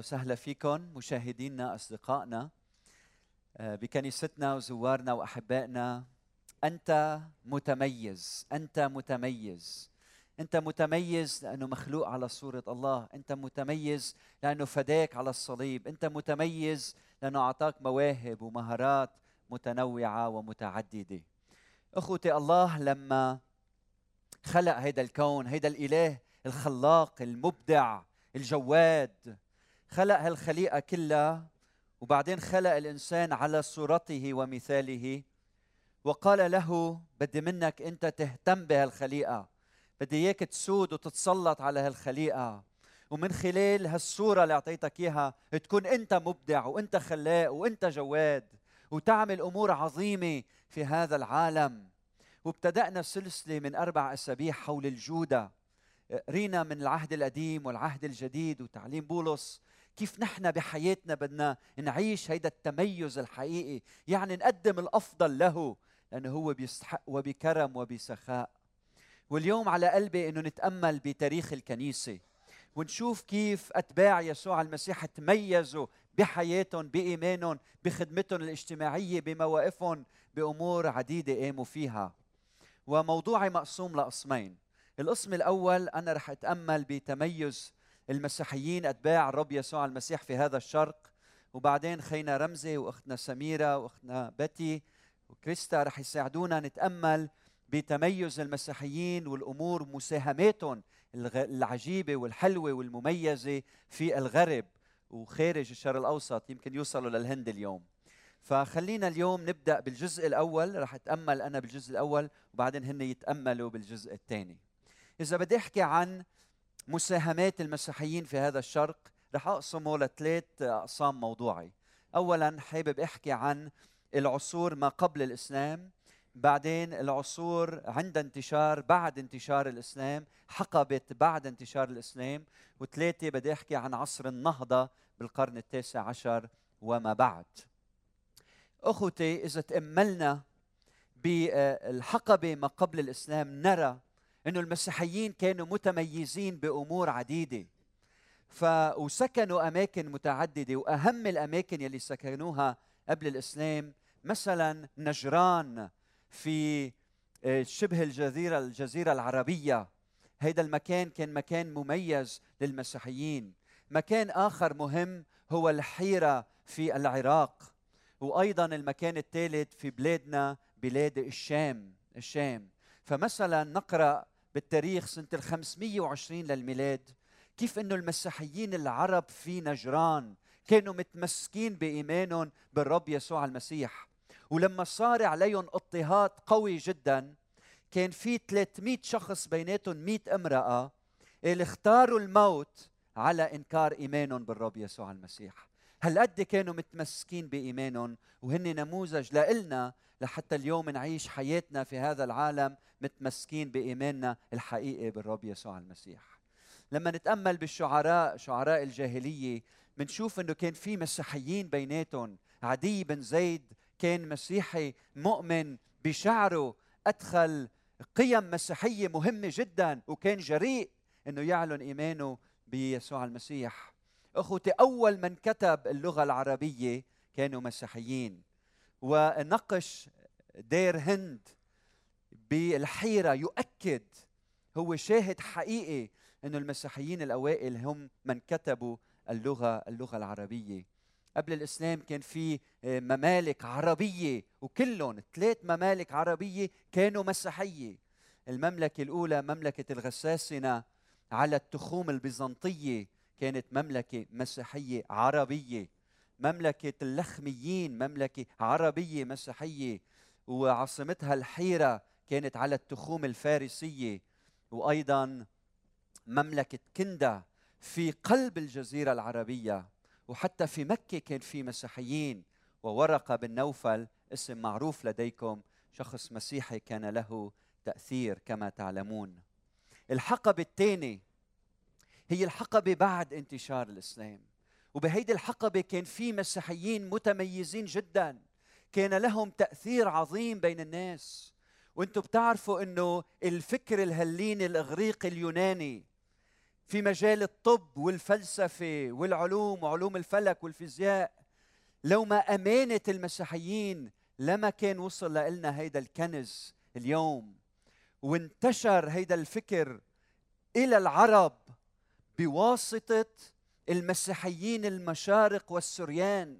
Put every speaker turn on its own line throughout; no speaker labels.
وسهلا فيكم مشاهدينا أصدقائنا آه، بكنيستنا وزوارنا وأحبائنا. أنت متميز أنت متميز. أنت متميز لأنه مخلوق على صورة الله. أنت متميز لأنه فداك على الصليب. أنت متميز لأنه أعطاك مواهب ومهارات متنوعة ومتعددة. أخوتي الله لما خلق هيدا الكون هيدا الإله الخلاق المبدع الجواد خلق هالخليقة كلها وبعدين خلق الإنسان على صورته ومثاله وقال له بدي منك أنت تهتم بهالخليقة بدي إياك تسود وتتسلط على هالخليقة ومن خلال هالصورة اللي أعطيتك إياها تكون أنت مبدع وأنت خلاق وأنت جواد وتعمل أمور عظيمة في هذا العالم. وابتدأنا سلسلة من أربع أسابيع حول الجودة. رينا من العهد القديم والعهد الجديد وتعليم بولس كيف نحن بحياتنا بدنا نعيش هيدا التميز الحقيقي؟ يعني نقدم الأفضل له لأنه هو بيستحق وبكرم وبسخاء. واليوم على قلبي إنه نتأمل بتاريخ الكنيسة ونشوف كيف أتباع يسوع المسيح تميزوا بحياتهم بإيمانهم بخدمتهم الاجتماعية بمواقفهم بأمور عديدة قاموا فيها. وموضوعي مقسوم لقسمين. القسم الأول أنا رح أتأمل بتميز المسيحيين أتباع الرب يسوع المسيح في هذا الشرق. وبعدين خينا رمزي وأختنا سميرة وأختنا بتي وكريستا رح يساعدونا نتأمل بتميز المسيحيين والأمور مساهماتهم العجيبة والحلوة والمميزة في الغرب وخارج الشرق الأوسط يمكن يوصلوا للهند اليوم. فخلينا اليوم نبدأ بالجزء الأول رح أتأمل أنا بالجزء الأول وبعدين هن يتأملوا بالجزء الثاني. إذا بدي أحكي عن مساهمات المسيحيين في هذا الشرق رح اقسمه لثلاث أقسام موضوعي. اولا حابب أحكي عن العصور ما قبل الإسلام بعدين العصور عند انتشار بعد انتشار الإسلام حقبه بعد انتشار الإسلام وثلاثة بدي أحكي عن عصر النهضة بالقرن التاسع عشر وما بعد. أخوتي إذا تأملنا بالحقبة ما قبل الإسلام نرى إنه المسيحيين كانوا متميزين بأمور عديدة. ف وسكنوا أماكن متعددة وأهم الأماكن يلي سكنوها قبل الإسلام مثلا نجران في آه، شبه الجزيرة الجزيرة العربية. هيدا المكان كان مكان مميز للمسيحيين. مكان آخر مهم هو الحيرة في العراق. وأيضا المكان الثالث في بلادنا بلاد الشام الشام. فمثلا نقرأ بالتاريخ سنة ال 520 للميلاد كيف إنه المسيحيين العرب في نجران كانوا متمسكين بإيمانهم بالرب يسوع المسيح. ولما صار عليهم اضطهاد قوي جدا كان في 300 شخص بيناتهم 100 امرأة اللي اختاروا الموت على إنكار إيمانهم بالرب يسوع المسيح. هالقد كانوا متمسكين بإيمانهم وهن نموذج لإلنا لحتى اليوم نعيش حياتنا في هذا العالم متمسكين بإيماننا الحقيقي بالرب يسوع المسيح. لما نتأمل بالشعراء شعراء الجاهلية بنشوف إنه كان في مسيحيين بيناتهم. عدي بن زيد كان مسيحي مؤمن بشعره أدخل قيم مسيحية مهمة جدا وكان جريء إنه يعلن إيمانه بيسوع المسيح. أخوتي أول من كتب اللغة العربية كانوا مسيحيين. ونقش دير هند بالحيرة يؤكد هو شاهد حقيقي إنه المسيحيين الأوائل هم من كتبوا اللغة اللغة العربية. قبل الإسلام كان في آه، ممالك عربية وكلهم ثلاث ممالك عربية كانوا مسيحية. المملكة الأولى مملكة الغساسنة على التخوم البيزنطية كانت مملكة مسيحية عربية. مملكة اللخميين مملكة عربية مسيحية وعاصمتها الحيرة كانت على التخوم الفارسية. وأيضا مملكة كندا في قلب الجزيرة العربية. وحتى في مكة كان في مسيحيين. وورقه بن نوفل اسم معروف لديكم شخص مسيحي كان له تأثير كما تعلمون. الحقبة الثانية هي الحقبة بعد انتشار الإسلام. وبهيدي الحقبة كان في مسيحيين متميزين جدا. كان لهم تأثير عظيم بين الناس. وأنتم بتعرفوا إنه الفكر الهليني الإغريقي اليوناني في مجال الطب والفلسفة والعلوم وعلوم الفلك والفيزياء لو ما امانه المسيحيين لما كان وصل لنا هيدا الكنز اليوم. وانتشر هيدا الفكر إلى العرب بواسطة المسيحيين المشارق والسريان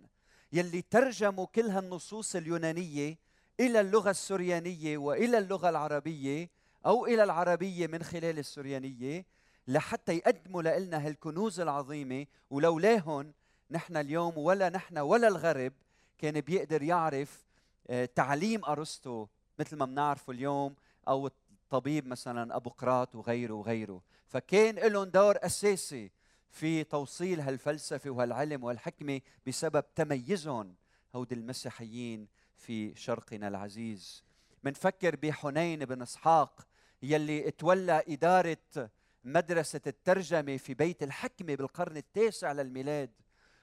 يلي ترجموا كل هالنصوص اليونانية إلى اللغة السريانيه وإلى اللغة العربية أو إلى العربية من خلال السريانيه لحتى يقدموا لنا هالكنوز العظيمة. ولولاهم نحن اليوم ولا نحن ولا الغرب كان بيقدر يعرف آه، تعليم أرسطو مثل ما بنعرفه اليوم أو الطبيب مثلا أبو قراط وغيره وغيره. فكان لهم دور أساسي في توصيل هالفلسفة وهالعلم والحكمة بسبب تميزهم هود المسيحيين في شرقنا العزيز. منفكر بحنين بن إسحاق يلي تولى إدارة مدرسة الترجمة في بيت الحكمة بالقرن التاسع للميلاد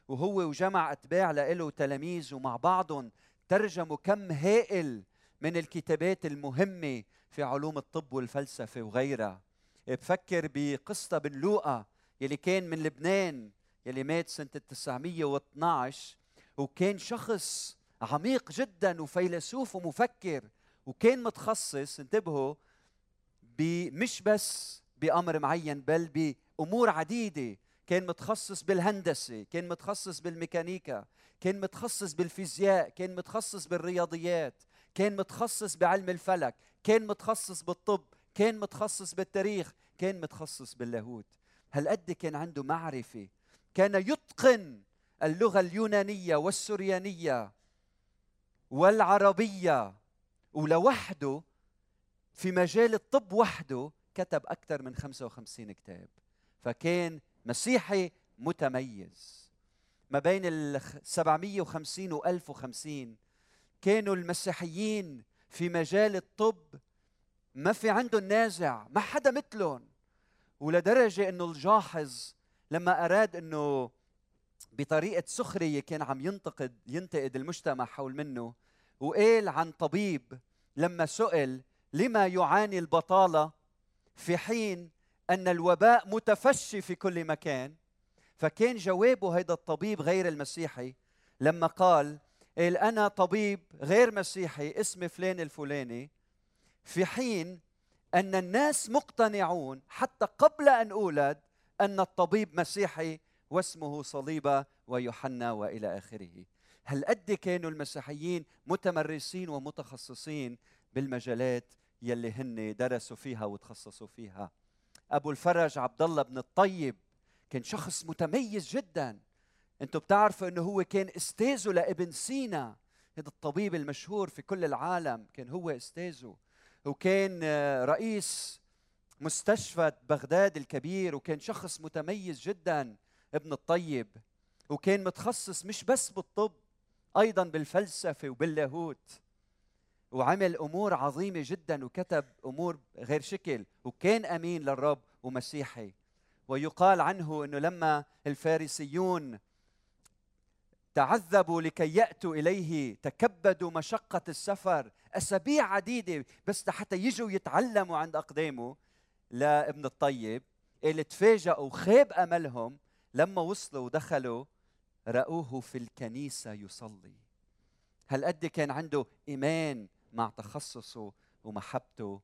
وهو وجمع أتباع له تلاميذ ومع بعضهم ترجموا كم هائل من الكتابات المهمة في علوم الطب والفلسفة وغيرها. بفكر بقصة بن لوقا يلي كان من لبنان يلي مات سنة 912 وكان شخص عميق جدا وفيلسوف ومفكر وكان متخصص انتبهوا مش بس بأمر معين بل بأمور عديدة. كان متخصص بالهندسة كان متخصص بالميكانيكا كان متخصص بالفيزياء كان متخصص بالرياضيات كان متخصص بعلم الفلك كان متخصص بالطب كان متخصص بالتاريخ كان متخصص باللاهوت. هالقد كان عنده معرفة؟ كان يتقن اللغة اليونانية والسريانية والعربية ولوحده في مجال الطب وحده كتب أكثر من 55 كتاب. فكان مسيحي متميز. ما بين ال 750 و 1050 كانوا المسيحيين في مجال الطب ما في عندهم نازع ما حدا مثلهم. ولدرجة إنه الجاحظ لما أراد إنه بطريقة سخرية كان عم ينتقد ينتقد المجتمع حول منه وقال عن طبيب لما سئل لما يعاني البطالة في حين أن الوباء متفشي في كل مكان فكان جوابه هيدا الطبيب غير المسيحي لما قال قال أنا طبيب غير مسيحي اسمي فلان الفلاني في حين أن الناس مقتنعون حتى قبل أن اولد أن الطبيب مسيحي واسمه صليبة ويوحنا وإلى آخره. هل قد كانوا المسيحيين متمرسين ومتخصصين بالمجالات يلي هن درسوا فيها وتخصصوا فيها؟ أبو الفرج عبد الله بن الطيب كان شخص متميز جدا. أنتم بتعرفوا إنه هو كان استاذه لابن سينا. هذا الطبيب المشهور في كل العالم كان هو استاذه. وكان رئيس مستشفى بغداد الكبير وكان شخص متميز جدا ابن الطيب. وكان متخصص مش بس بالطب أيضا بالفلسفة وباللاهوت. وعمل أمور عظيمة جدا وكتب أمور غير شكل. وكان أمين للرب ومسيحي. ويقال عنه إنه لما الفارسيون تعذبوا لكي يأتوا إليه تكبدوا مشقة السفر أسابيع عديدة بس حتى يجوا يتعلموا عند أقدامه. لابن الطيب اللي تفاجئوا وخاب أملهم لما وصلوا ودخلوا رأوه في الكنيسة يصلي. هل قد كان عنده إيمان مع تخصصه ومحبته؟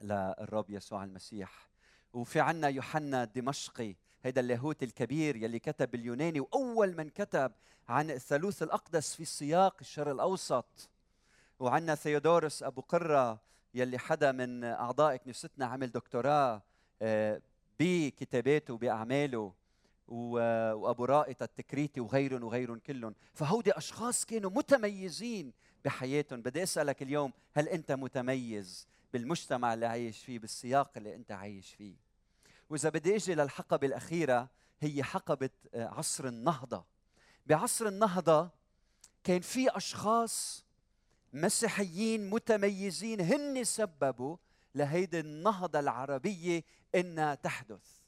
للرب يسوع المسيح. وفي عنا يوحنا الدمشقي هذا اللاهوت الكبير يلي كتب باليوناني وأول من كتب عن الثالوث الأقدس في سياق الشرق الأوسط. وعندنا ثيودورس أبو قرة يلي حدا من أعضاء كنيستنا عمل دكتوراه آه، بكتاباته بأعماله وأبو رائط التكريتي وغيرهم وغيرهم كلهم. فهودي أشخاص كانوا متميزين بحياتهم. بدي أسألك اليوم هل أنت متميز بالمجتمع اللي عايش فيه بالسياق اللي أنت عايش فيه؟ وإذا بدي أجي للحقبة الأخيرة هي حقبة آه، عصر النهضة. بعصر النهضة كان في أشخاص مسيحيين متميزين هن سببوا لهيدي النهضة العربية إنها تحدث.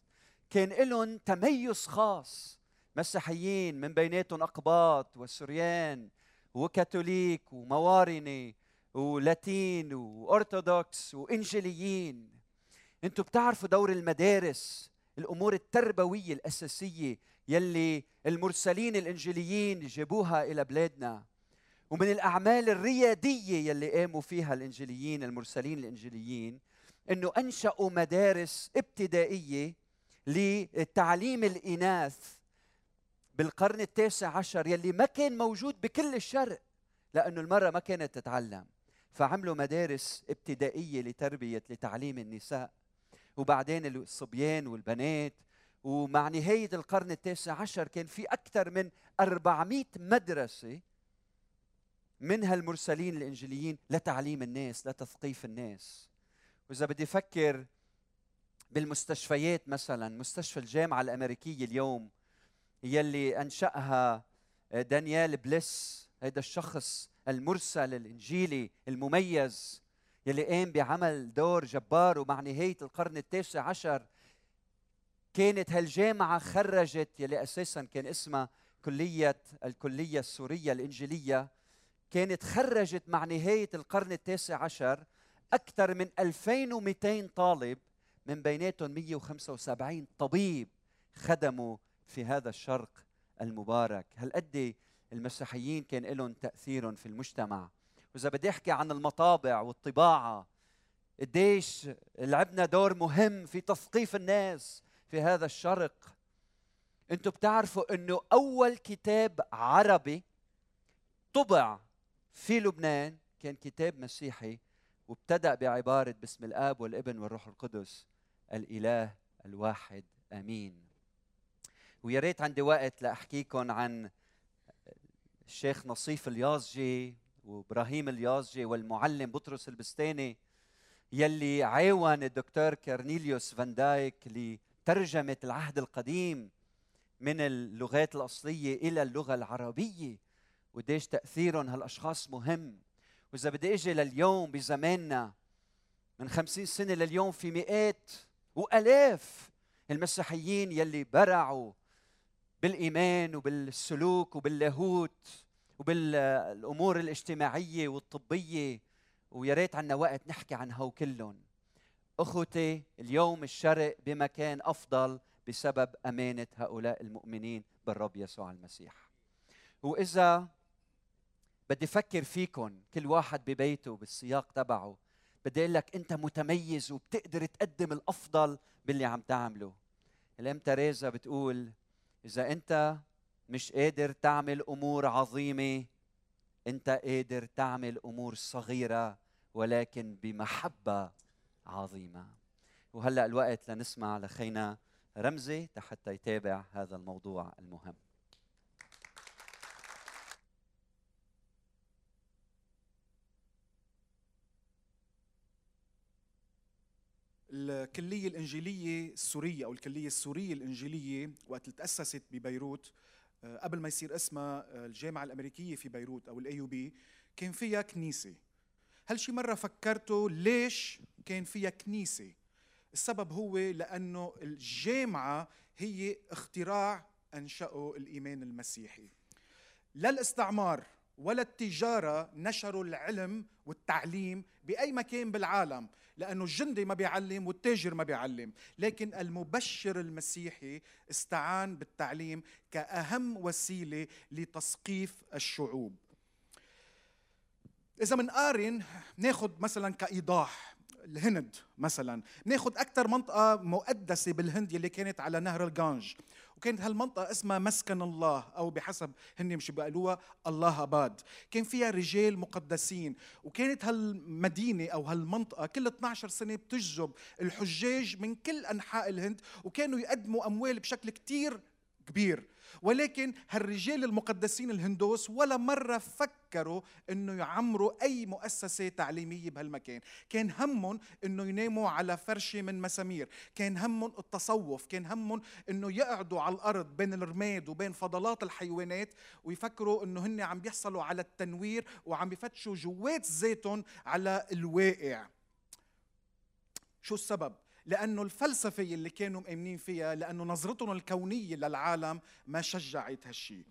كان لهم تميز خاص. مسيحيين من بيناتهم أقباط وسريان وكاثوليك وموارنه ولاتين وأرثوذكس وإنجيليين. أنتم بتعرفوا دور المدارس الأمور التربوية الأساسية يلي المرسلين الإنجيليين جابوها إلى بلادنا. ومن الأعمال الريادية يلي قاموا فيها الإنجيليين المرسلين الإنجيليين إنه أنشأوا مدارس ابتدائية لتعليم الإناث بالقرن التاسع عشر يلي ما كان موجود بكل الشرق لأنه المراه ما كانت تتعلم. فعملوا مدارس ابتدائية لتربية لتعليم النساء. وبعدين الصبيان والبنات. ومع نهاية القرن التاسع عشر كان في أكثر من 400 مدرسة منها المرسلين الإنجيليين لتعليم الناس لتثقيف الناس. وإذا بدي أفكر بالمستشفيات مثلا مستشفى الجامعة الأمريكية اليوم يلي أنشأها دانيال بليس هذا الشخص المرسل الإنجيلي المميز. يلي قام بعمل دور جبار ومع نهاية القرن التاسع عشر كانت هالجامعة خرجت يلي أساسا كان اسمها كلية الكلية السورية الإنجيلية. كانت خرجت مع نهاية القرن التاسع عشر أكثر من 2200 طالب من بيناتهم 175 طبيب خدموا في هذا الشرق المبارك. هالقد المسيحيين كان لهم تأثير في المجتمع. وإذا بدي أحكي عن المطابع والطباعة قديش لعبنا دور مهم في تثقيف الناس في هذا الشرق. أنتم بتعرفوا إنه أول كتاب عربي طبع في لبنان كان كتاب مسيحي وابتدأ بعبارة باسم الآب والابن والروح القدس الإله الواحد آمين. ويا ريت عندي وقت لاحكيكم عن الشيخ نصيف اليازجي وإبراهيم اليازجي والمعلم بطرس البستاني يلي عاون الدكتور كارنيليوس فان دايك ترجمة العهد القديم من اللغات الأصلية إلى اللغة العربية وديش تأثيرهم هالأشخاص مهم. وإذا بدي أجي لليوم بزماننا من خمسين سنة لليوم في مئات وألاف المسيحيين يلي برعوا بالإيمان وبالسلوك وباللاهوت. وبالأمور الاجتماعية والطبية ويا ريت عنا وقت نحكي عن هو كلهم أخوتي اليوم الشرق بمكان أفضل بسبب أمانة هؤلاء المؤمنين بالرب يسوع المسيح. وإذا بدي أفكر فيكم كل واحد ببيته بالسياق تبعه بدي أقول لك أنت متميز وبتقدر تقدم الأفضل باللي عم تعمله. الأم تريزا بتقول إذا أنت مش قادر تعمل أمور عظيمة. أنت قادر تعمل أمور صغيرة ولكن بمحبة عظيمة. وهلأ الوقت لنسمع لخينا رمزي حتى يتابع هذا الموضوع المهم.
الكلية الإنجيلية السورية أو الكلية السورية الإنجيلية وقت تأسست ببيروت قبل ما يصير اسمها آه، الجامعة الأمريكية في بيروت أو الأي بي كان فيها كنيسة. هل شي مرة فكرتوا ليش كان فيها كنيسة؟ السبب هو لأنه الجامعة هي اختراع أنشأه الإيمان المسيحي. لا الاستعمار ولا التجارة نشروا العلم والتعليم بأي مكان بالعالم لأنه الجندي ما بيعلم والتاجر ما بيعلم. لكن المبشر المسيحي استعان بالتعليم كأهم وسيلة لتثقيف الشعوب. إذا منقارن ناخذ مثلا كإيضاح الهند مثلا ناخذ أكثر منطقة مقدسة بالهند اللي كانت على نهر الغانج وكانت هالمنطقة اسمها مسكن الله أو بحسب هن مش بيقولوها الله أباد. كان فيها رجال مقدسين وكانت هالمدينة أو هالمنطقة كل 12 سنة بتجذب الحجاج من كل أنحاء الهند وكانوا يقدموا أموال بشكل كتير كبير. ولكن هالرجال المقدسين الهندوس ولا مرة فكروا إنه يعمروا أي مؤسسة تعليمية بهالمكان. كان همهم إنه يناموا على فرشة من مسامير. كان همهم التصوف. كان همهم إنه يقعدوا على الأرض بين الرماد وبين فضلات الحيوانات ويفكروا إنه هن عم بيحصلوا على التنوير وعم بفتشوا جوات ذاتهم على الواقع. شو السبب؟ لأنه الفلسفة اللي كانوا مؤمنين فيها لأنه نظرتهم الكونية للعالم ما شجعت هالشيء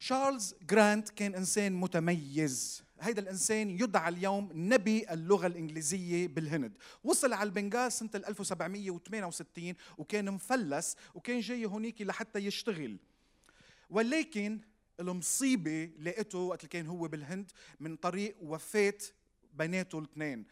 تشارلز جرانت كان إنسان متميز. هيدا الإنسان يدعى اليوم نبي اللغة الإنجليزية بالهند. وصل على البنغال سنة 1768 وكان مفلس وكان جاي هونيك لحتى يشتغل. ولكن المصيبة لقيته وقت كان هو بالهند من طريق وفاة بناته الاثنين.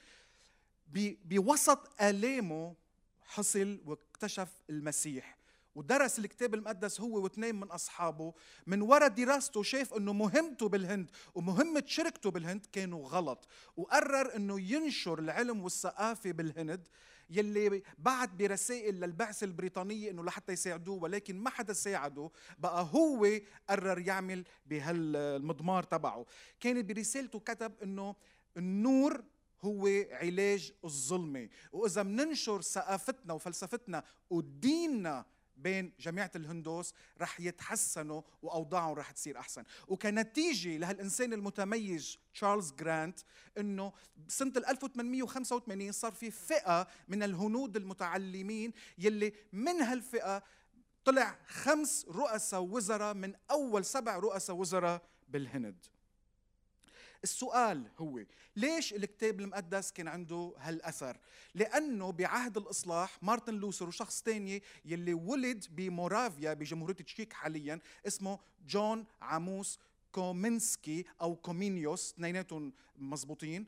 بوسط آلامه حصل واكتشف المسيح. ودرس الكتاب المقدس هو واثنين من أصحابه. من وراء دراسته شاف إنه مهمته بالهند ومهمة شركته بالهند كانوا غلط. وقرر إنه ينشر العلم والثقافة بالهند يلي بعت برسائل للبعثة البريطانية إنه لحتى يساعدوه ولكن ما حدا ساعده. بقى هو قرر يعمل بهالمضمار تبعه. كانت برسالته كتب إنه النور هو علاج الظلمة. وإذا مننشر ثقافتنا وفلسفتنا وديننا بين جماعة الهندوس رح يتحسنوا وأوضاعهم رح تصير أحسن. وكنتيجة لهالإنسان المتميز تشارلز جرانت أنه سنة 1885 صار في فئة من الهنود المتعلمين يلي من هالفئة طلع خمس رؤساء وزراء من أول سبع رؤساء وزراء بالهند. السؤال هو ليش الكتاب المقدس كان عنده هالأثر؟ لأنه بعهد الإصلاح مارتن لوثر وشخص ثاني يلي ولد بمورافيا بجمهورية تشيك حاليا اسمه جون عاموس كومينسكي أو كومينيوس اثنيناتهم مزبوطين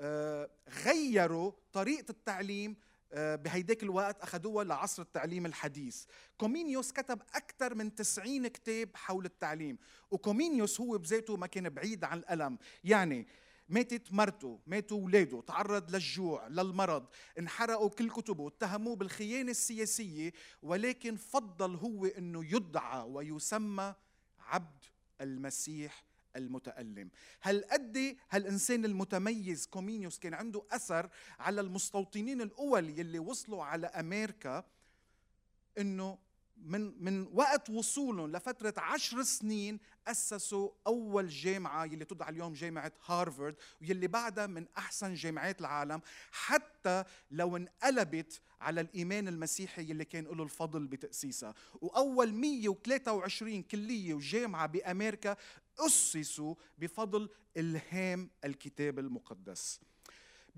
آه، غيروا طريقة التعليم بهيداك الوقت أخذوها لعصر التعليم الحديث. كومينيوس كتب أكثر من 90 كتاب حول التعليم وكومينيوس هو بذاته ما كان بعيد عن الألم. يعني ماتت مرته ماتوا اولاده تعرض للجوع للمرض انحرقوا كل كتبه اتهموه بالخيانة السياسية ولكن فضل هو إنه يدعى ويسمى عبد المسيح المتألم. هل قد هالإنسان المتميز كومينيوس كان عنده أثر على المستوطنين الأول يلي وصلوا على أمريكا إنه من من وقت وصولهم لفترة عشر سنين أسسوا أول جامعة يلي تدعى اليوم جامعة هارفارد ويلي بعدها من أحسن جامعات العالم حتى لو انقلبت على الإيمان المسيحي يلي كان له الفضل بتأسيسها. وأول 123 كلية وجامعة بأمريكا أسسوا بفضل إلهام الكتاب المقدس.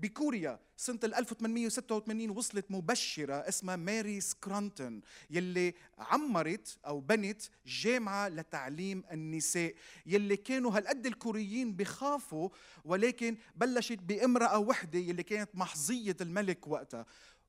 بكوريا سنة 1886 وصلت مبشرة اسمها ماري سكرانتون يلي عمرت أو بنت جامعة لتعليم النساء. يلي كانوا هالقد الكوريين بخافوا ولكن بلشت بامرأة وحدة يلي كانت محظية الملك وقتها.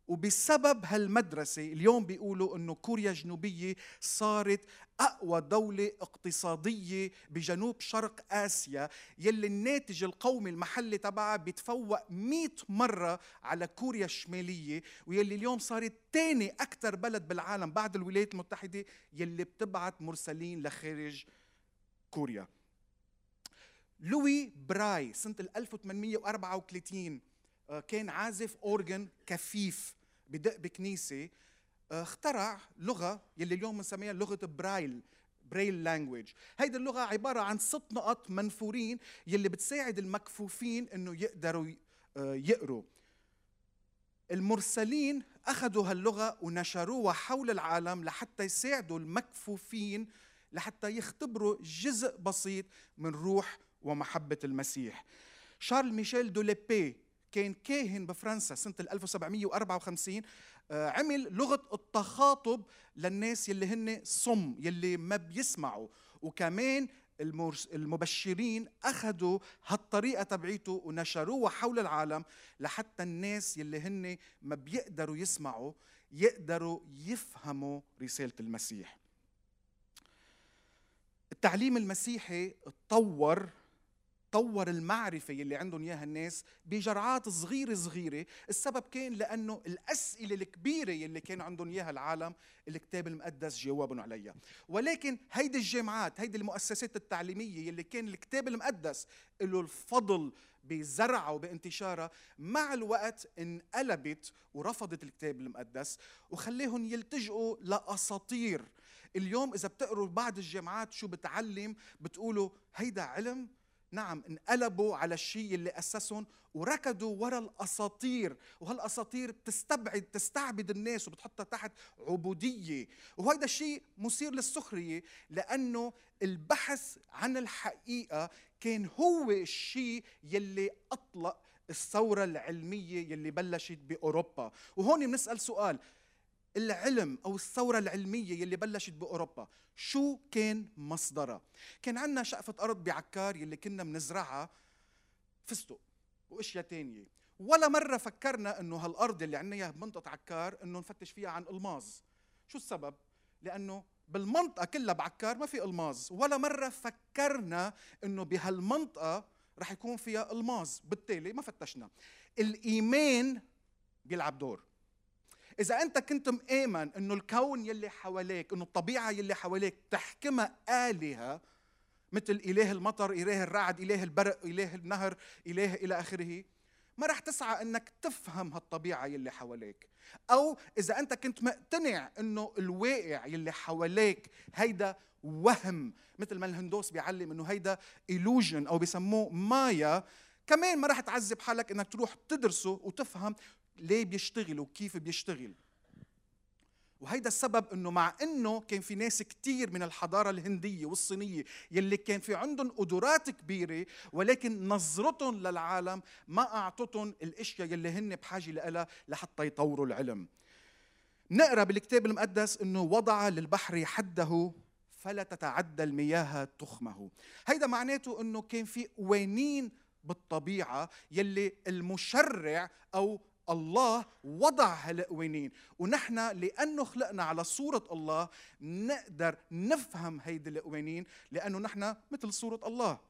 وبسبب هالمدرسة اليوم بيقولوا إنه كوريا الجنوبية صارت أقوى دولة اقتصادية بجنوب شرق آسيا يلي الناتج القومي المحلي تبعها بيتفوق 100 مرة على كوريا الشمالية ويلي اليوم صارت ثاني أكثر بلد بالعالم بعد الولايات المتحدة يلي بتبعت مرسلين لخارج كوريا. لوي براي سنة 1834 آه، كان عازف organ كفيف بدق بكنيسة. آه، اخترع لغة يلي اليوم بنسميها لغة برايل Braille language هيدي اللغة عبارة عن ست نقط منفورين يلي بتساعد المكفوفين إنه يقدروا آه، يقروا. المرسلين أخذوا هاللغة ونشروها حول العالم لحتى يساعدوا المكفوفين لحتى يختبروا جزء بسيط من روح ومحبة المسيح. شارل ميشيل دوليبي كان كاهن بفرنسا سنة 1754 آه، عمل لغة التخاطب للناس يلي هن صم يلي ما بيسمعوا. وكمان المبشرين اخذوا هالطريقة تبعيته ونشروها حول العالم لحتى الناس يلي هن ما بيقدروا يسمعوا يقدروا يفهموا رسالة المسيح. التعليم المسيحي تطور طور المعرفة يلي عندهم إياها الناس بجرعات صغيرة صغيرة. السبب كان لأنه الأسئلة الكبيرة يلي كان عندهم إياها العالم الكتاب المقدس جاوبهم عليها. ولكن هيدي الجامعات هيدي المؤسسات التعليمية يلي كان الكتاب المقدس له الفضل بزرعها وبانتشارها مع الوقت انقلبت ورفضت الكتاب المقدس وخليهم يلتجئوا لأساطير. اليوم إذا بتقروا بعض الجامعات شو بتعلم؟ بتقولوا هيدا علم نعم انقلبوا على الشيء اللي أسسهم وركضوا ورا الأساطير. وهالأساطير بتستبعد تستعبد الناس وبتحطها تحت عبودية. وهذا الشيء مثير للسخرية لأنه البحث عن الحقيقة كان هو الشيء يلي أطلق الثورة العلمية يلي بلشت بأوروبا. وهون بنسأل سؤال العلم أو الثورة العلمية يلي بلشت بأوروبا. شو كان مصدرها؟ كان عندنا شقفة أرض بعكار يلي كنا بنزرعها فستق وأشياء تانية. ولا مرة فكرنا إنه هالأرض اللي عندنا إياها بمنطقة عكار إنه نفتش فيها عن ألماظ. شو السبب؟ لأنه بالمنطقة كلها بعكار ما في ألماظ. ولا مرة فكرنا إنه بهالمنطقة رح يكون فيها ألماظ. بالتالي ما فتشنا. الإيمان بيلعب دور. إذا أنت كنت مآمن إنه الكون يلي حواليك، إنه الطبيعة يلي حواليك تحكمها آلهة مثل إله المطر، إله الرعد، إله البرق، إله النهر، إله إلى آخره، ما رح تسعى إنك تفهم هالطبيعة يلي حواليك. أو إذا أنت كنت مقتنع إنه الواقع يلي حواليك هيدا وهم مثل ما الهندوس بيعلم إنه هيدا illusion أو بيسموه مايا كمان ما رح تعذب حالك إنك تروح تدرسه وتفهم ليه بيشتغل وكيف بيشتغل. وهيدا السبب إنه مع إنه كان في ناس كثير من الحضارة الهندية والصينية يلي كان في عندهم قدرات كبيرة ولكن نظرتهم للعالم ما أعطتهم الأشياء يلي هن بحاجة لها لحتى يطوروا العلم. نقرأ بالكتاب المقدس إنه وضع للبحر حده فلا تتعدى المياه تخمه. هيدا معناته إنه كان في قوانين بالطبيعة يلي المشرع أو الله وضع هالقوانين ونحن لأنه خلقنا على صورة الله نقدر نفهم هيدي القوانين لأنه نحن مثل صورة الله.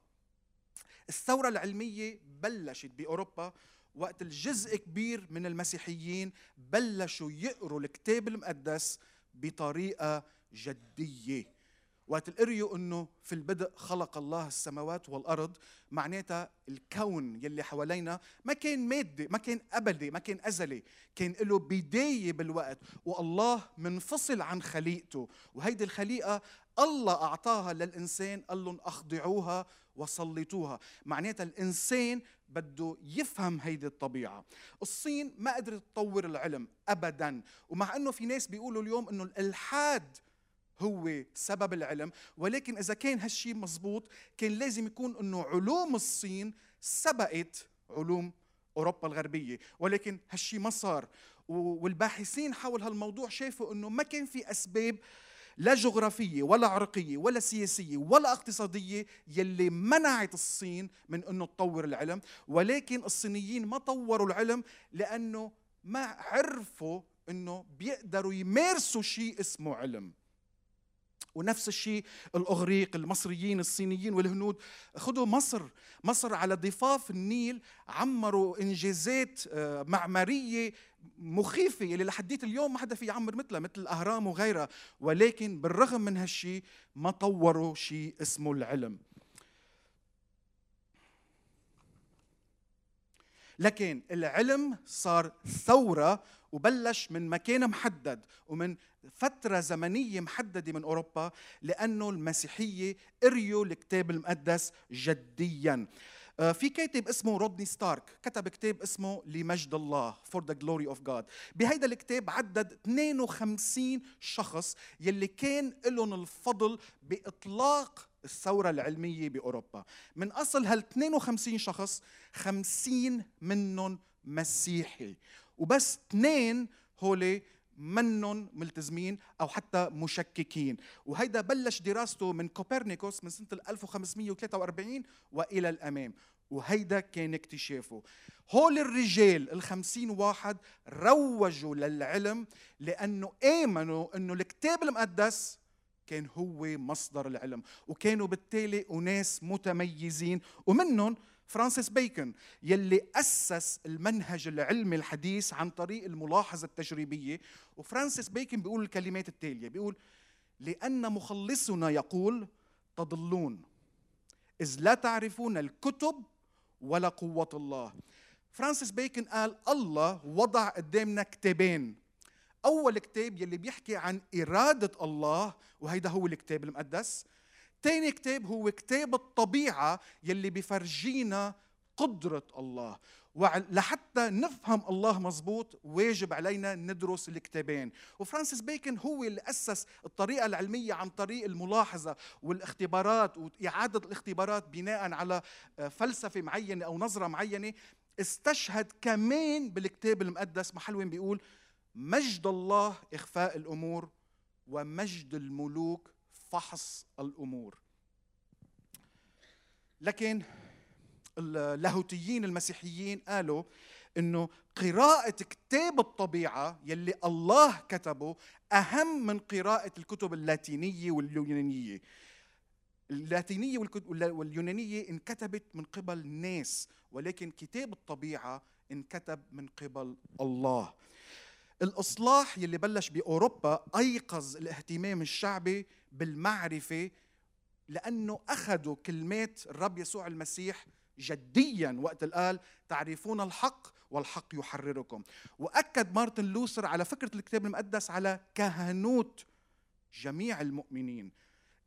الثورة العلمية بلشت بأوروبا وقت الجزء كبير من المسيحيين بلشوا يقروا الكتاب المقدس بطريقة جدية. وقت القريوا إنه في البدء خلق الله السماوات والأرض. معناتها الكون يلي حوالينا ما كان مادي ما كان أبدي ما كان أزلي كان له بداية بالوقت. والله منفصل عن خليقته. وهيدي الخليقة الله أعطاها للإنسان قال لهم أخضعوها وسلطوها. معناتها الإنسان بده يفهم هيدي الطبيعة. الصين ما قدرت تطور العلم ابدا. ومع إنه في ناس بيقولوا اليوم إنه الإلحاد هو سبب العلم ولكن إذا كان هالشيء مزبوط كان لازم يكون إنه علوم الصين سبقت علوم أوروبا الغربية. ولكن هالشيء ما صار والباحثين حول هالموضوع شافوا إنه ما كان في أسباب لا جغرافية ولا عرقية ولا سياسية ولا اقتصادية يلي منعت الصين من إنه تطور العلم. ولكن الصينيين ما طوروا العلم لأنه ما عرفوا إنه بيقدروا يمارسوا شيء اسمه علم. ونفس الشيء الأغريق المصريين الصينيين والهنود. خذوا مصر مصر على ضفاف النيل عمروا إنجازات آه، معمارية مخيفة اللي لحديت اليوم ما حدا في يعمر مثلها مثل الاهرام وغيرها. ولكن بالرغم من هالشيء ما طوروا شيء اسمه العلم. لكن العلم صار ثورة وبلش من مكان محدد ومن فترة زمنية محددة من أوروبا لأنه المسيحية قريوا الكتاب المقدس جديا. آه، في كاتب اسمه رودني ستارك كتب كتاب اسمه لمجد الله For the Glory of God. بهيدا الكتاب عدد 52 شخص يلي كان لهم الفضل بإطلاق الثورة العلمية بأوروبا. من أصل هال 52 شخص 50 منهم مسيحي. وبس اثنين هولي منهم ملتزمين أو حتى مشككين. وهيدا بلش دراسته من كوبرنيكوس من سنة 1543 وإلى الأمام. وهيدا كان اكتشافه. هول الرجال الخمسين واحد روجوا للعلم لأنه آمنوا أنه الكتاب المقدس كان هو مصدر العلم. وكانوا بالتالي أناس متميزين. ومنهم فرانسيس بيكون يلي أسس المنهج العلمي الحديث عن طريق الملاحظة التجريبية. وفرانسيس بيكون بيقول الكلمات التالية. بيقول لأن مخلصنا يقول تضلون. إذ لا تعرفون الكتب ولا قوة الله. فرانسيس بيكون قال الله وضع قدامنا كتابين. أول كتاب يلي بيحكي عن إرادة الله وهيدا هو الكتاب المقدس. تاني كتاب هو كتاب الطبيعة يلي بفرجينا قدرة الله. ولحتى نفهم الله مزبوط واجب علينا ندرس الكتابين. وفرانسيس بيكن هو اللي أسس الطريقة العلمية عن طريق الملاحظة والاختبارات وإعادة الاختبارات بناء على آه، فلسفة معينة أو نظرة معينة. استشهد كمان بالكتاب المقدس محل وين بيقول مجد الله إخفاء الأمور ومجد الملوك فحص الأمور لكن اللاهوتيين المسيحيين قالوا إنه قراءة كتاب الطبيعة يلي الله كتبه أهم من قراءة الكتب اللاتينية واليونانية. اللاتينية واليونانية انكتبت من قبل ناس ولكن كتاب الطبيعة انكتب من قبل الله. الإصلاح يلي بلش بأوروبا أيقظ الاهتمام الشعبي بالمعرفة لأنه أخذوا كلمات الرب يسوع المسيح جديا وقت قال تعرفون الحق والحق يحرركم. وأكد مارتن لوثر على فكرة الكتاب المقدس على كهنوت جميع المؤمنين.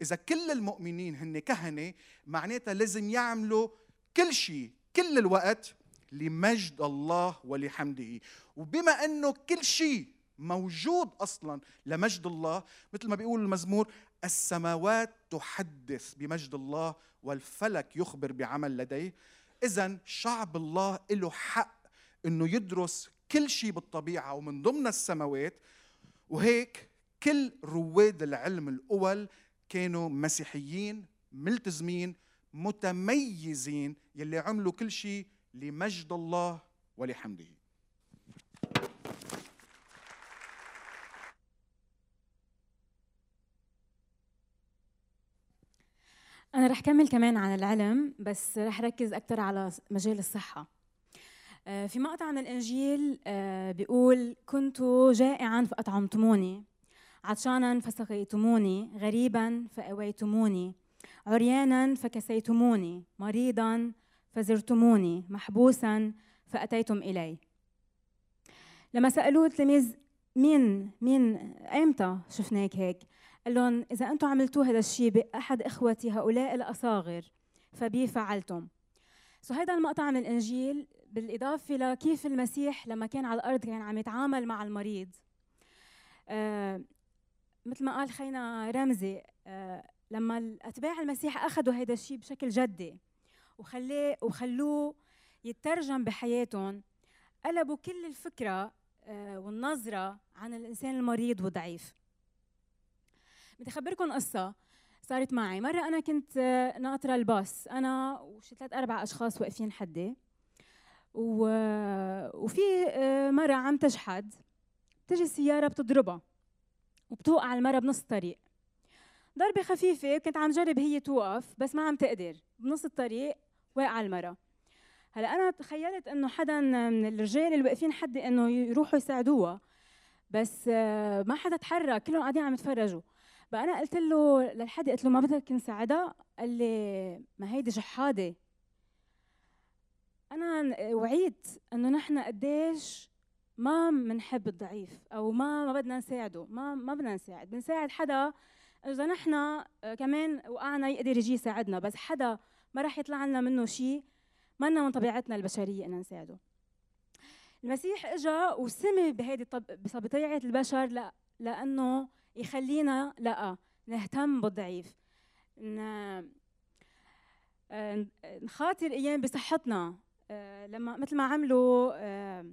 إذا كل المؤمنين هن كهنة معناتها لازم يعملوا كل شيء كل الوقت لمجد الله ولحمده. وبما أنه كل شيء موجود أصلا لمجد الله مثل ما بيقول المزمور السماوات تحدث بمجد الله والفلك يخبر بعمل لديه. اذا شعب الله له حق إنه يدرس كل شيء بالطبيعة ومن ضمن السماوات. وهيك كل رواد العلم الأول كانوا مسيحيين ملتزمين متميزين يلي عملوا كل شيء لمجد الله ولحمده.
أنا رح كمل كمان عن العلم بس رح ركز أكثر على مجال الصحة. آه، في مقطع من الإنجيل آه، بيقول كنت جائعا فأطعمتموني عطشانا فسقيتموني غريبا فأويتموني عريانا فكسيتموني مريضا فزرتموني محبوسا فأتيتم إلي. لما سألوه التلاميذ مين مين ايمتى شفناك هيك؟ قال لهم إذا أنتم عملتوا هذا الشيء بأحد إخوتي هؤلاء الأصاغر فبي فعلتم. سو هذا المقطع من الإنجيل بالإضافة لكيف المسيح لما كان على الأرض كان عم يتعامل مع المريض. آه مثل ما قال خينا رمزي آه لما أتباع المسيح أخذوا هذا الشيء بشكل جدي وخليه وخلوه يترجم بحياتهم. قلبوا كل الفكرة آه والنظرة عن الإنسان المريض والضعيف. بدي أخبركم قصة صارت معي. مرة أنا كنت آه، ناطرة الباص. أنا وشي ثلاث أربع أشخاص واقفين حدي. و... وفي آه، مرة عم تشحد. تجي السيارة بتضربها وبتوقع المرة بنص الطريق ضربة خفيفة كنت عم جرب هي توقف بس ما عم تقدر. بنص الطريق واقعة المرة هلا أنا تخيلت إنه حدا من الرجال اللي واقفين حدي إنه يروحوا يساعدوها بس آه، ما حدا تحرك كلهم قاعدين عم يتفرجوا. بقى أنا قلت له للحد قلت له ما بدك نساعدها قال لي ما هيدي شحاده أنا وعيت إنه نحن قديش ما بنحب الضعيف أو ما ما بدنا نساعده ما ما بدنا نساعد. بنساعد حدا إذا نحن آه، كمان وقعنا يقدر يجي يساعدنا بس حدا ما راح يطلع لنا منه شيء ما من طبيعتنا البشرية ان نساعده. المسيح إجا وسمي بهيدي بطبيعة البشر لا لأنه يخلينا لا نهتم بالضعيف. آه، نخاطر أيام بصحتنا. آه، لما مثل ما عملوا آه،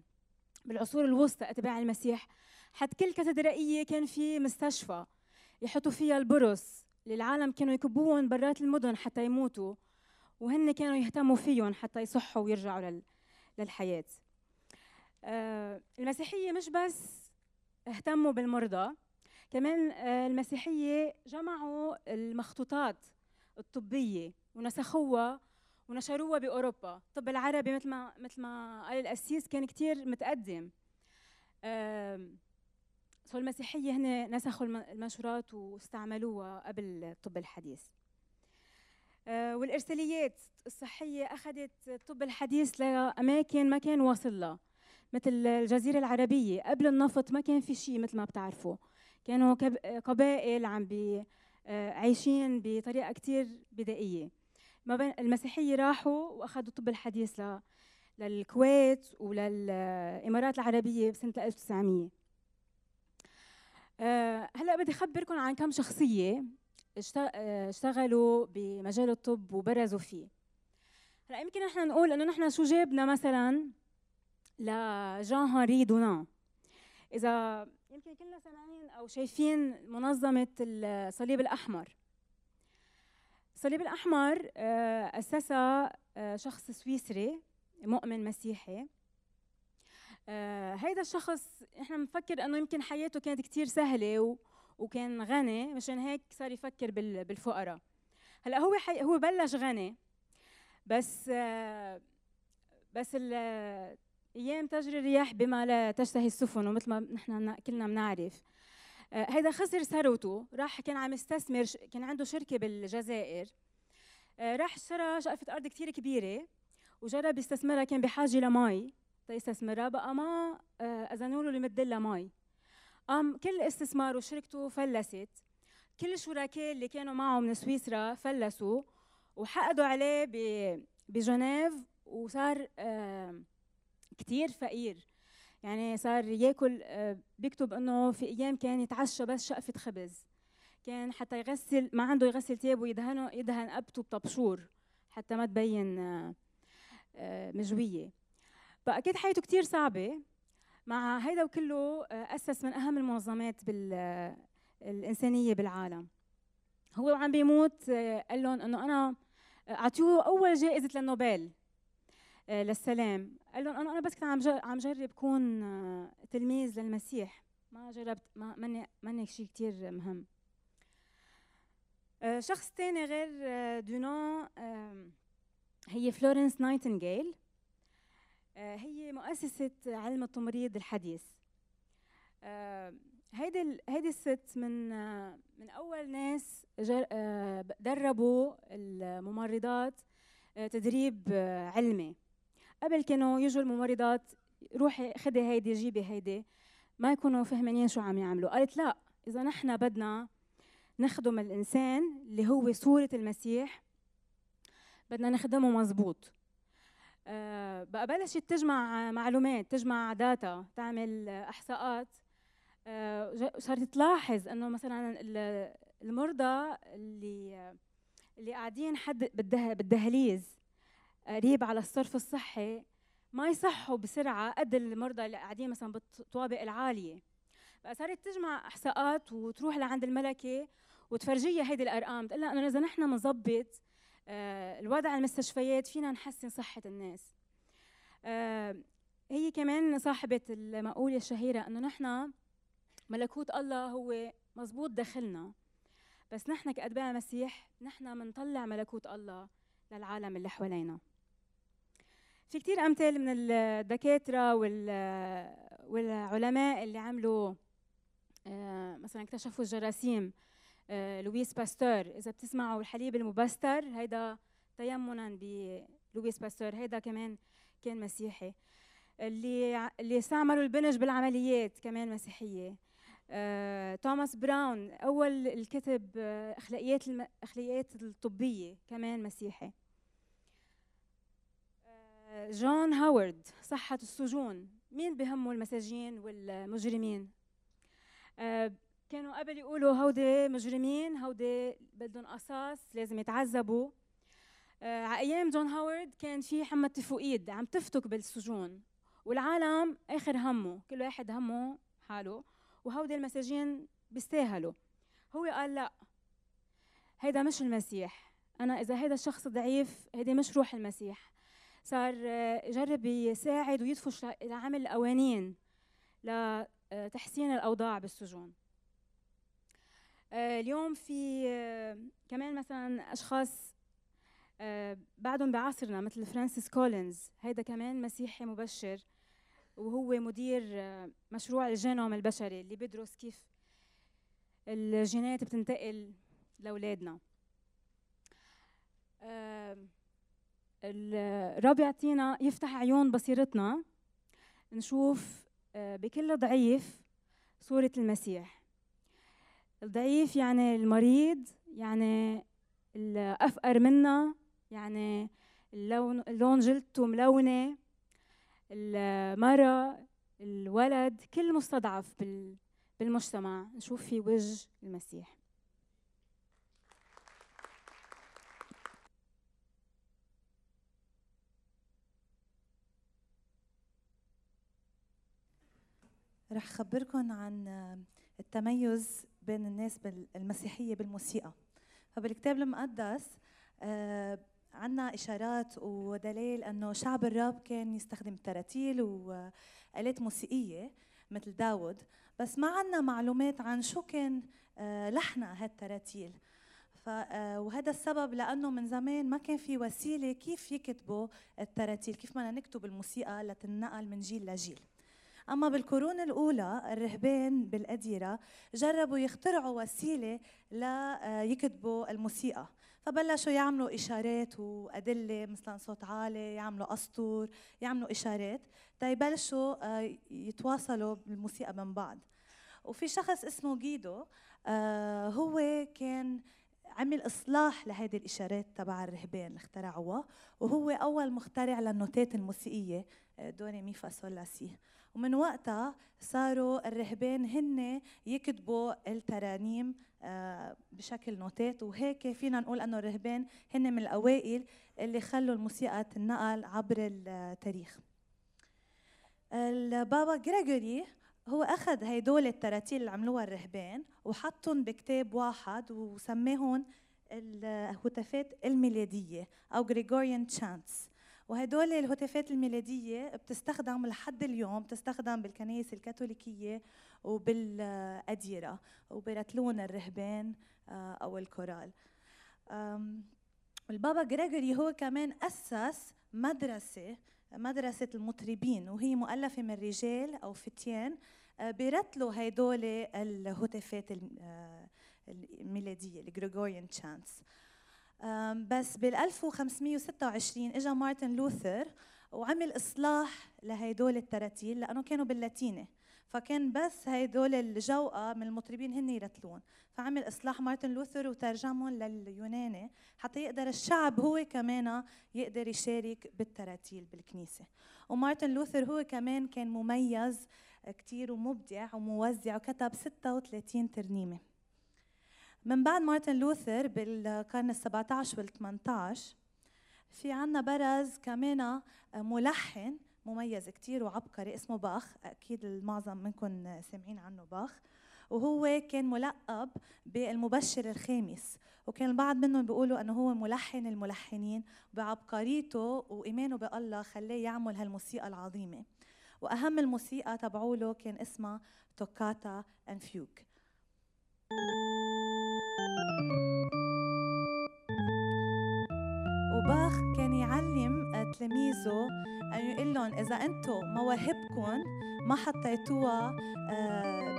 بالعصور الوسطى أتباع المسيح حد كل كاتدرائية كان في مستشفى يحطوا فيها البرص اللي العالم كانوا يكبوهم برات المدن حتى يموتوا. وهن كانوا يهتموا فيهم حتى يصحوا ويرجعوا للحياة. المسيحية مش بس اهتموا بالمرضى كمان آه، المسيحية جمعوا المخطوطات الطبية ونسخوها ونشروها بأوروبا. الطب العربي مثل ما مثل ما قال القسيس كان كتير متقدم. سو المسيحية هن نسخوا المنشورات واستعملوها قبل الطب الحديث. آه، والإرساليات الصحية أخذت الطب الحديث لأماكن ما كان واصل لها مثل الجزيرة العربية. قبل النفط ما كان في شيء مثل ما بتعرفوا. كانوا قبائل عم بي آه، عايشين بطريقة كثير بدائية. المسيحية راحوا وأخذوا الطب الحديث للكويت وللإمارات العربية بسنة 1900 آه، هلأ بدي اخبركم عن كم شخصية اشتغلوا بمجال الطب وبرزوا فيه. هلا يمكن إحنا نقول إنه نحن شو جابنا مثلا لجان هنري دونا إذا يمكن كلنا سامعين أو شايفين منظمة الصليب الأحمر. الصليب الأحمر آه، أسسها شخص سويسري مؤمن مسيحي. آه هيدا الشخص إحنا بنفكر إنه يمكن حياته كانت كثير سهلة وكان غني مشان هيك صار يفكر بالفقراء. هلأ هو حي هو بلش غني بس بس أيام تجري الرياح بما لا تشتهي السفن ومثل ما نحن كلنا بنعرف. هيدا خسر ثروته راح كان عم يستثمر كان عنده شركة بالجزائر. راح اشترى شقفة أرض كثير كبيرة وجرب يستثمرها كان بحاجة لمي. تيستثمرها بقى ما أذنوا له يمد لها مي قام كل استثماره وشركته فلست. كل الشركاء اللي كانوا معه من سويسرا فلسوا وحقدوا عليه بجنيف وصار آه، كثير فقير. يعني صار ياكل آه، بيكتب إنه في أيام كان يتعشى بس شقفة خبز. كان حتى يغسل ما عنده يغسل ثيابه يدهنه يدهن ابته بطبشور حتى ما تبين مجوية. فاكيد حياته كثير صعبة. مع هيدا وكله آه، أسس من أهم المنظمات الإنسانية بالعالم. هو وعم بيموت آه، قال لهم إنه أنا آه، أعطوه أول جائزة للنوبل للسلام. قال لهم أنا أنا بس كنت عم جرب كون تلميذ للمسيح. ما جربت ما ماني ماني شيء كثير مهم. شخص ثاني غير دونون هي فلورنس نايتنجيل. آه، هي مؤسسة علم التمريض الحديث. آه، هيدي هيدي الست من آه، من أول ناس دربوا الممرضات تدريب علمي. قبل كانوا يجوا الممرضات روحي خدي هيدي جيبي هيدي ما يكونوا فهمانين شو عم يعملوا. قالت لا إذا نحن بدنا نخدم الإنسان اللي هو صوره المسيح بدنا نخدمه مزبوط آه، بقى بلشت تجمع معلومات تجمع داتا تعمل إحصاءات. آه، صارت تلاحظ إنه مثلا المرضى اللي اللي قاعدين حد بالدهليز قريب على الصرف الصحي ما يصحوا بسرعة قد المرضى اللي قاعدين مثلا بالطوابق العالية. بقى صارت تجمع إحصاءات وتروح لعند الملكة وتفرجيها هيدي الأرقام تقول لها إنه إذا نحن بنظبط آه، الوضع المستشفيات فينا نحسن صحة الناس. آه، هي كمان صاحبة المقولة الشهيرة أنه نحن ملكوت الله هو مزبوط داخلنا. بس نحن كأتباع المسيح نحن منطلع ملكوت الله للعالم اللي حوالينا. في كتير أمثال من الدكاترة والعلماء اللي عملوا آه، مثلا اكتشفوا الجراثيم. لويس باستور. إذا بتسمعوا الحليب المبستر هيدا تيمنا بلويس باستور هيدا كمان كان مسيحي. اللي اللي استعملوا البنج بالعمليات كمان مسيحية. آه، توماس براون أول الكتب آه، أخلاقيات الاخلاقيات الطبية كمان مسيحي. جون هاورد صحة السجون. مين بهمه المساجين والمجرمين؟ كانوا قبل يقولوا هودي مجرمين هودي بدهم قصاص لازم يتعذبوا. آه على أيام جون هاورد كان في حمى تيفوئيد عم تفتك بالسجون والعالم آخر همه كل واحد همه حاله وهودي المساجين بيستاهلوا. هو قال لا هيدا مش المسيح. أنا إذا هيدا الشخص ضعيف هيدي مش روح المسيح. صار يجرب يساعد ويدفش لعمل قوانين لتحسين الأوضاع بالسجون. آه، اليوم في آه، كمان مثلا أشخاص آه، بعدهم بعصرنا مثل فرانسيس كولينز. هيدا كمان مسيحي مبشر وهو مدير مشروع الجينوم البشري اللي بيدرس كيف الجينات بتنتقل لأولادنا. الرب يعطينا يفتح عيون بصيرتنا نشوف بكل ضعيف صورة المسيح. الضعيف يعني المريض يعني الأفقر منا يعني اللون لون جلدته ملونة المرأة الولد كل مستضعف بالمجتمع. نشوف في وجه المسيح.
رح خبركم عن التميز بين الناس المسيحية بالموسيقى. فبالكتاب المقدس آه، عنا إشارات ودليل أنه شعب الرب كان يستخدم تراتيل وآلات موسيقية مثل داود بس ما عنا معلومات عن شو كان آه، لحن هالتراتيل. آه، وهذا السبب لأنه من زمان ما كان في وسيلة كيف يكتبوا التراتيل كيف بدنا نكتب الموسيقى لتنقل من جيل لجيل. أما بالقرون الأولى الرهبان بالأديرة جربوا يخترعوا وسيلة ليكتبوا الموسيقى. فبلشوا يعملوا إشارات وأدلة مثلا صوت عالي يعملوا أسطور يعملوا إشارات. تيبلشوا آه، يتواصلوا بالموسيقى من بعض وفي شخص اسمه جيدو آه، هو كان عمل إصلاح لهيدي الإشارات تبع الرهبان اللي اخترعوها. وهو أول مخترع للنوتات الموسيقية آه، دو ري مي فا سول لا سي. ومن وقتها صاروا الرهبان هن يكتبوا الترانيم آه، بشكل نوتات وهيك فينا نقول إنه الرهبان هن من الأوائل اللي خلوا الموسيقى تنقل عبر التاريخ. البابا جريجوري هو أخذ هدول التراتيل اللي عملوها الرهبان وحطهم بكتاب واحد وسماهم الهتافات الميلادية أو Gregorian chants. وهدول الهتافات الميلادية بتستخدم لحد اليوم بتستخدم بالكنائس الكاثوليكية وبالأديرة وبرتلون الرهبان آه، أو الكورال. البابا جريجوري هو كمان أسس مدرسة مدرسة المطربين وهي مؤلفة من رجال أو فتيان آه، بيرتلوا هدول الهتافات آه، الميلادية ال Gregorian chants بس بال 1526 اجى مارتن لوثر وعمل إصلاح لهيدول التراتيل لأنه كانوا باللاتيني فكان بس هيدول الجوقة من المطربين هن يرتلون. فعمل إصلاح مارتن لوثر وترجمهم لليوناني حتى يقدر الشعب هو كمان يقدر يشارك بالتراتيل بالكنيسة. ومارتن لوثر هو كمان كان مميز كتير ومبدع وموزع وكتب 36 ترنيمة. من بعد مارتن لوثر بالقرن ال 17 وال 18 في عنا برز كمان ملحن مميز كتير وعبقري اسمه باخ. أكيد المعظم منكم سامعين عنه باخ. وهو كان ملقب بالمبشر الخامس. وكان البعض منهم بيقولوا إنه هو ملحن الملحنين بعبقريته وإيمانه بالله خلاه يعمل هالموسيقى العظيمة. وأهم الموسيقى تبعوله كان اسمها توكاتا ان وباخ كان يعلم تلاميذه أن يقول لهم إذا أنتم مواهبكم ما حطيتوها آه،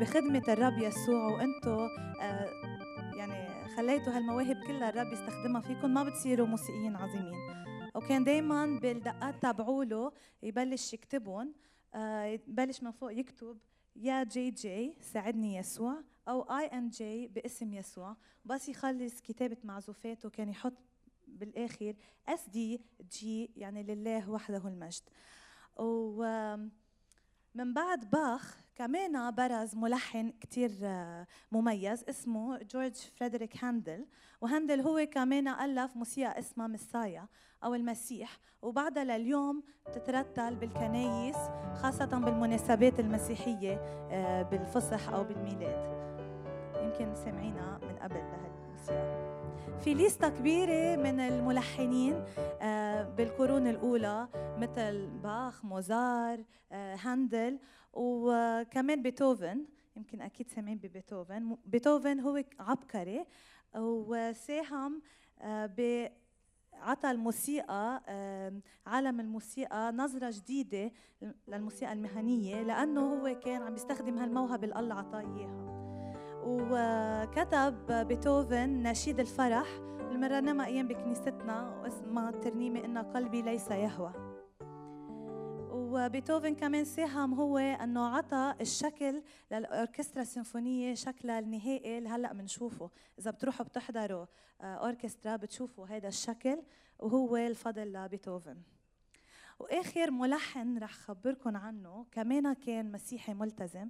بخدمة الرب يسوع وأنتم آه، يعني خليتوا هالمواهب كلها الرب يستخدمها فيكم ما بتصيروا موسيقيين عظيمين. وكان دايما بالدقات تبعوله يبلش يكتبهم آه، يبلش من فوق يكتب يا J J ساعدني يسوع أو اي ان جي باسم يسوع. بس يخلص كتابة معزوفاته كان يحط بالآخر SDG يعني لله وحده المجد. ومن بعد باخ كمان برز ملحن كتير مميز اسمه جورج فريدريك هاندل وهاندل هو كمان ألف موسيقى اسمها مسايا أو المسيح. وبعدها لليوم تترتل بالكنايس خاصة بالمناسبات المسيحية آه، بالفصح أو بالميلاد. يمكن سمعينا من قبل لهالموسيقى في ليستا كبيرة من الملحنين آه، بالقرون الأولى مثل باخ موزار آه، هاندل وكمان بيتهوفن يمكن أكيد سامعين ببيتهوفن. بيتهوفن هو عبقري وساهم آه، ب عطى الموسيقى عالم الموسيقى نظرة جديدة للموسيقى المهنية لأنه هو كان عم يستخدم هالموهبة اللي الله عطاه إياها. وكتب بيتهوفن نشيد الفرح. المرنمة أيام بكنيستنا واسمها الترنيمة إن قلبي ليس يهوى. وبيتهوفن كمان ساهم هو إنه عطى الشكل للأوركسترا السيمفونية شكلها النهائي اللي هلأ بنشوفه إذا بتروحوا بتحضروا آه، أوركسترا بتشوفوا هذا الشكل وهو الفضل لبيتهوفن. وآخر ملحن رح خبركم عنه كمان كان مسيحي ملتزم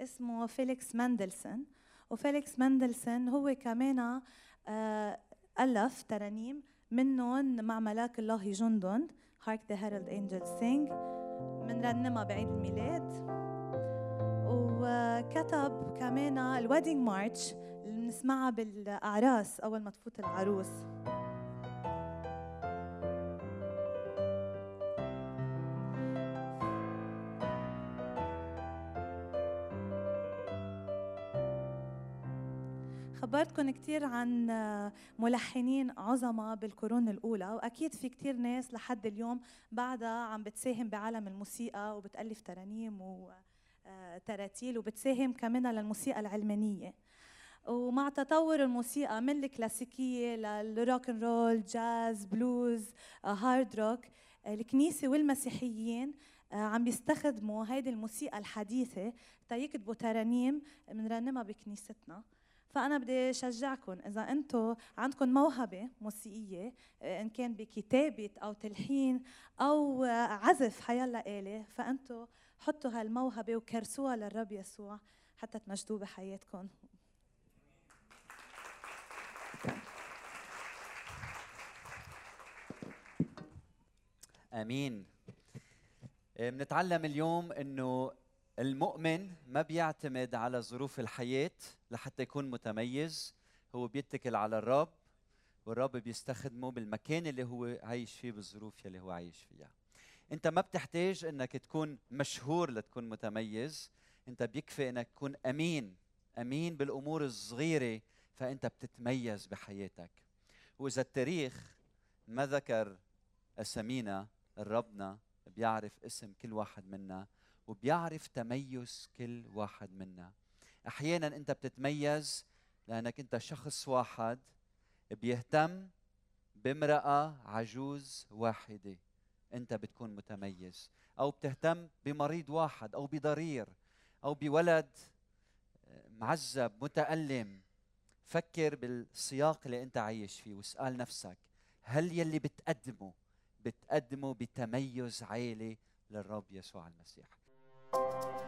اسمه فيليكس ماندلسون وفيليكس ماندلسون هو كمان آه، ألف ترانيم منهم مع ملاك الله جندن Hark the herald angel sing منرنمها بعيد الميلاد. وكتب كمان ال wedding march اللي بنسمعها بالأعراس أول ما تفوت العروس. خبرتكم كثير عن ملحنين عظماء بالقرون الأولى وأكيد في كثير ناس لحد اليوم بعدها عم بتساهم بعالم الموسيقى وبتألف ترانيم وتراتيل وبتساهم كمان للموسيقى العلمانية. ومع تطور الموسيقى من الكلاسيكية لل rock and roll jazz blues hard rock الكنيسة والمسيحيين آه، عم بيستخدموا هيدي الموسيقى الحديثة تيكتبوا ترانيم بنرنمها بكنيستنا. فأنا بدي أشجعكم إذا أنتم عندكم موهبة موسيقية آه، إن كان بكتابة أو تلحين أو عزف حيلا اله فانتم حطوا هالموهبة وكرسوها للرب يسوع حتى تمجدوه بحياتكم.
آمين. بنتعلم اليوم إنه المؤمن ما بيعتمد على ظروف الحياة لحتى يكون متميز. هو بيتكل على الرب والرب بيستخدمه بالمكان اللي هو عايش فيه بالظروف اللي هو عايش فيها. انت ما بتحتاج انك تكون مشهور لتكون متميز. انت بيكفي انك تكون أمين أمين بالأمور الصغيرة فأنت بتتميز بحياتك. وإذا التاريخ ما ذكر أسامينا ربنا بيعرف اسم كل واحد منا. وبيعرف تميز كل واحد منا. أحيانا أنت بتتميز لأنك أنت شخص واحد بيهتم بامرأة عجوز واحدة. أنت بتكون متميز. أو بتهتم بمريض واحد أو بضرير أو بولد معذب متألم. فكر بالسياق اللي أنت عايش فيه واسأل نفسك هل يلي بتقدمه؟ بتقدمه بتميز عالي للرب يسوع المسيح. Thank you.